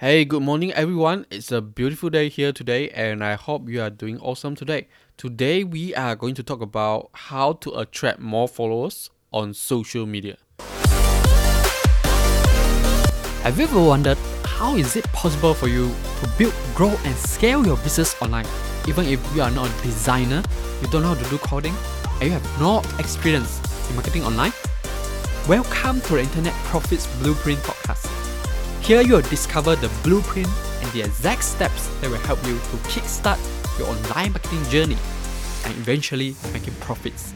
Hey, good morning, everyone. It's a beautiful day here today, and I hope you are doing awesome today. Today, we are going to talk about how to attract more followers on social media. Have you ever wondered how is it possible for you to build, grow, and scale your business online? Even if you are not a designer, you don't know how to do coding, and you have no experience in marketing online? Welcome to the Internet Profits Blueprint podcast. Here you will discover the blueprint and the exact steps that will help you to kickstart your online marketing journey and eventually making profits.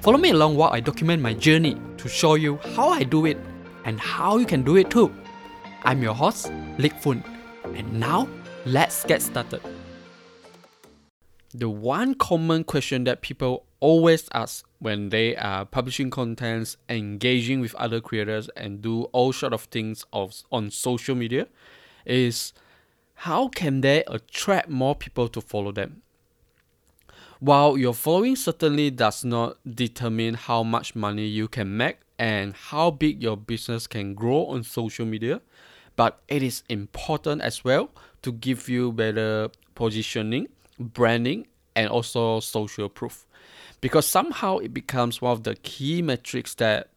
Follow me along while I document my journey to show you how I do it and how you can do it too. I'm your host, Lik Fun, and now let's get started. The one common question that people always ask when they are publishing contents, engaging with other creators, and do all sort of things of, on social media is how can they attract more people to follow them? While your following certainly does not determine how much money you can make and how big your business can grow on social media, but it is important as well to give you better positioning, branding, and also social proof because somehow it becomes one of the key metrics that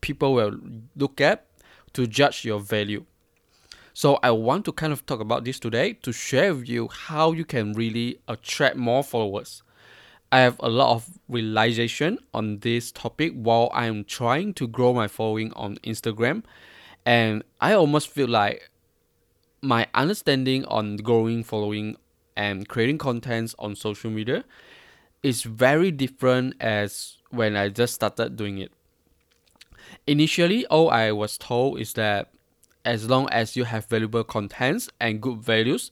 people will look at to judge your value. So I want to kind of talk about this today to share with you how you can really attract more followers. I have a lot of realization on this topic while I'm trying to grow my following on Instagram and I almost feel like my understanding on growing following and creating contents on social media is very different as when I just started doing it. Initially, all I was told is that as long as you have valuable contents and good values,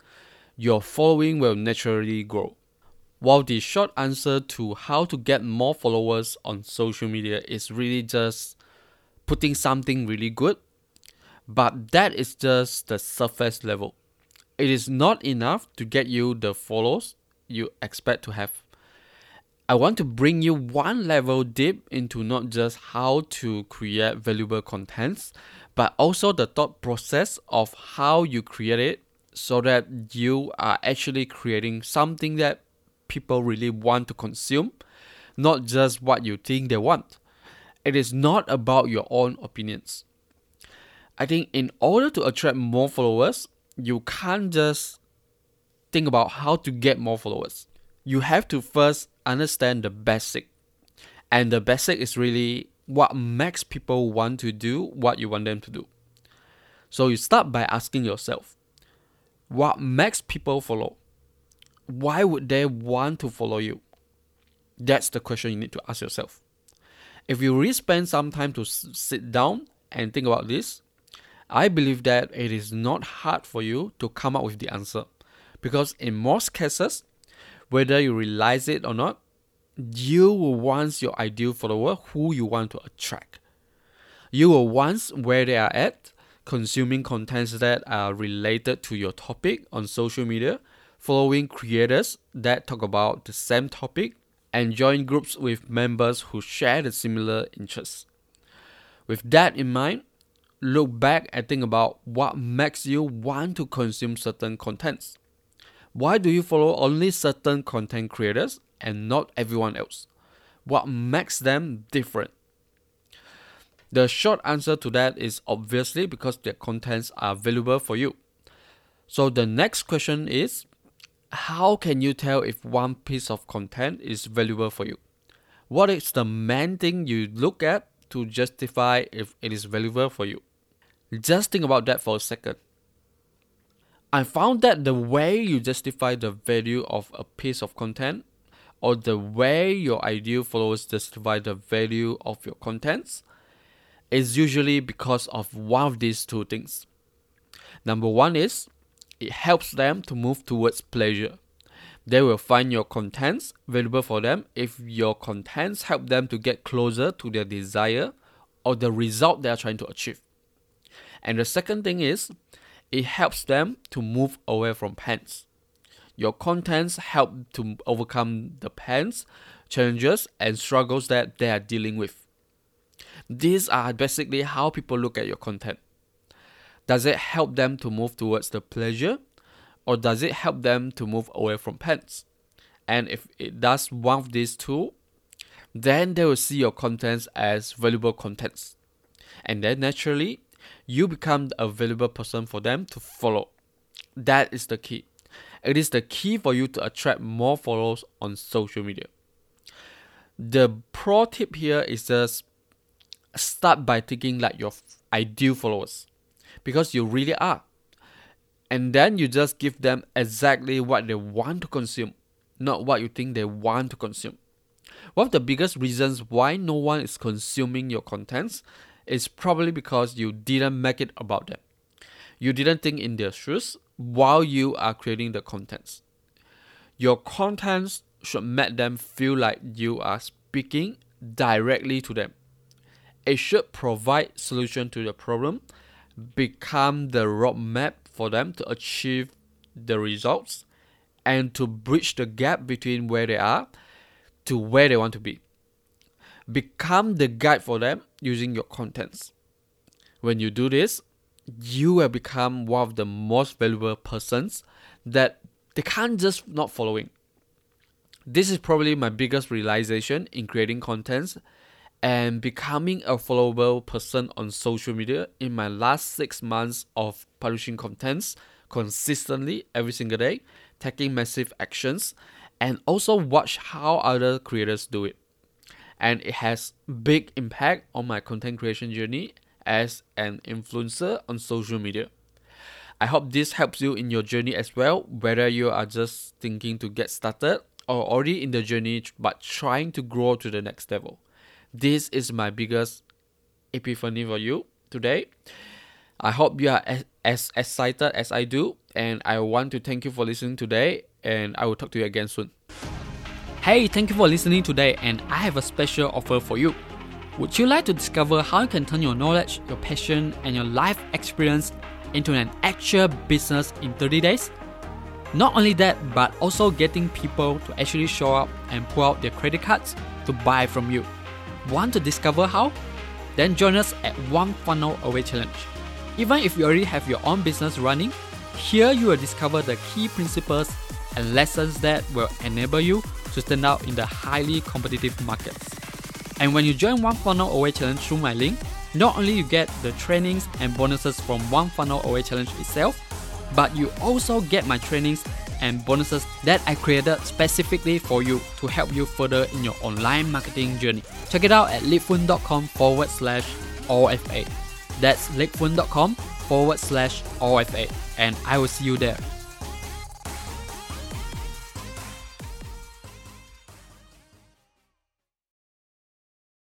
your following will naturally grow. While the short answer to how to get more followers on social media is really just putting something really good, but that is just the surface level. It is not enough to get you the follows you expect to have. I want to bring you one level deep into not just how to create valuable contents, but also the thought process of how you create it so that you are actually creating something that people really want to consume, not just what you think they want. It is not about your own opinions. I think in order to attract more followers, you can't just think about how to get more followers. You have to first understand the basic. And the basic is really what makes people want to do what you want them to do. So you start by asking yourself, what makes people follow? Why would they want to follow you? That's the question you need to ask yourself. If you really spend some time to sit down and think about this, I believe that it is not hard for you to come up with the answer. Because in most cases, whether you realize it or not, you will want your ideal follower who you want to attract. You will want where they are at, consuming contents that are related to your topic on social media, following creators that talk about the same topic, and join groups with members who share the similar interests. With that in mind, look back and think about what makes you want to consume certain contents. Why do you follow only certain content creators and not everyone else? What makes them different? The short answer to that is obviously because their contents are valuable for you. So the next question is how can you tell if one piece of content is valuable for you? What is the main thing you look at to justify if it is valuable for you? Just think about that for a second. I found that the way you justify the value of a piece of content or the way your ideal followers justify the value of your contents is usually because of one of these two things. Number one is it helps them to move towards pleasure. They will find your contents valuable for them if your contents help them to get closer to their desire or the result they are trying to achieve. And the second thing is it helps them to move away from pains. Your contents help to overcome the pains, challenges, and struggles that they are dealing with. These are basically how people look at your content. Does it help them to move towards the pleasure or does it help them to move away from pens? And if it does one of these two, then they will see your contents as valuable contents. And then naturally, you become a valuable person for them to follow. That is the key. It is the key for you to attract more followers on social media. The pro tip here is just start by thinking like your ideal followers because you really are. And then you just give them exactly what they want to consume, not what you think they want to consume. One of the biggest reasons why no one is consuming your contents is probably because you didn't make it about them. You didn't think in their shoes while you are creating the contents. Your contents should make them feel like you are speaking directly to them. It should provide solution to the problem, become the roadmap for them to achieve the results, and to bridge the gap between where they are to where they want to be. Become the guide for them using your contents. When you do this, you will become one of the most valuable persons that they can't just not following. This is probably my biggest realization in creating contents and becoming a followable person on social media in my last six months of publishing contents consistently every single day, taking massive actions, and also watch how other creators do it. And it has big impact on my content creation journey as an influencer on social media. I hope this helps you in your journey as well, whether you are just thinking to get started or already in the journey but trying to grow to the next level. This is my biggest epiphany for you today. I hope you are as, as excited as I do, and I want to thank you for listening today and I will talk to you again soon. Hey, thank you for listening today, and I have a special offer for you. Would you like to discover how you can turn your knowledge, your passion, and your life experience into an actual business in 30 days? Not only that, but also getting people to actually show up and pull out their credit cards to buy from you. Want to discover how? Then join us at One Funnel Away Challenge. Even if you already have your own business running, here you will discover the key principles and lessons that will enable you to stand out in the highly competitive markets. And when you join One Funnel Away Challenge through my link, not only you get the trainings and bonuses from One Funnel Away Challenge itself, but you also get my trainings and bonuses that I created specifically for you to help you further in your online marketing journey. Check it out at litfun.com forward slash OFA. That's litfun.com forward slash OFA. And I will see you there.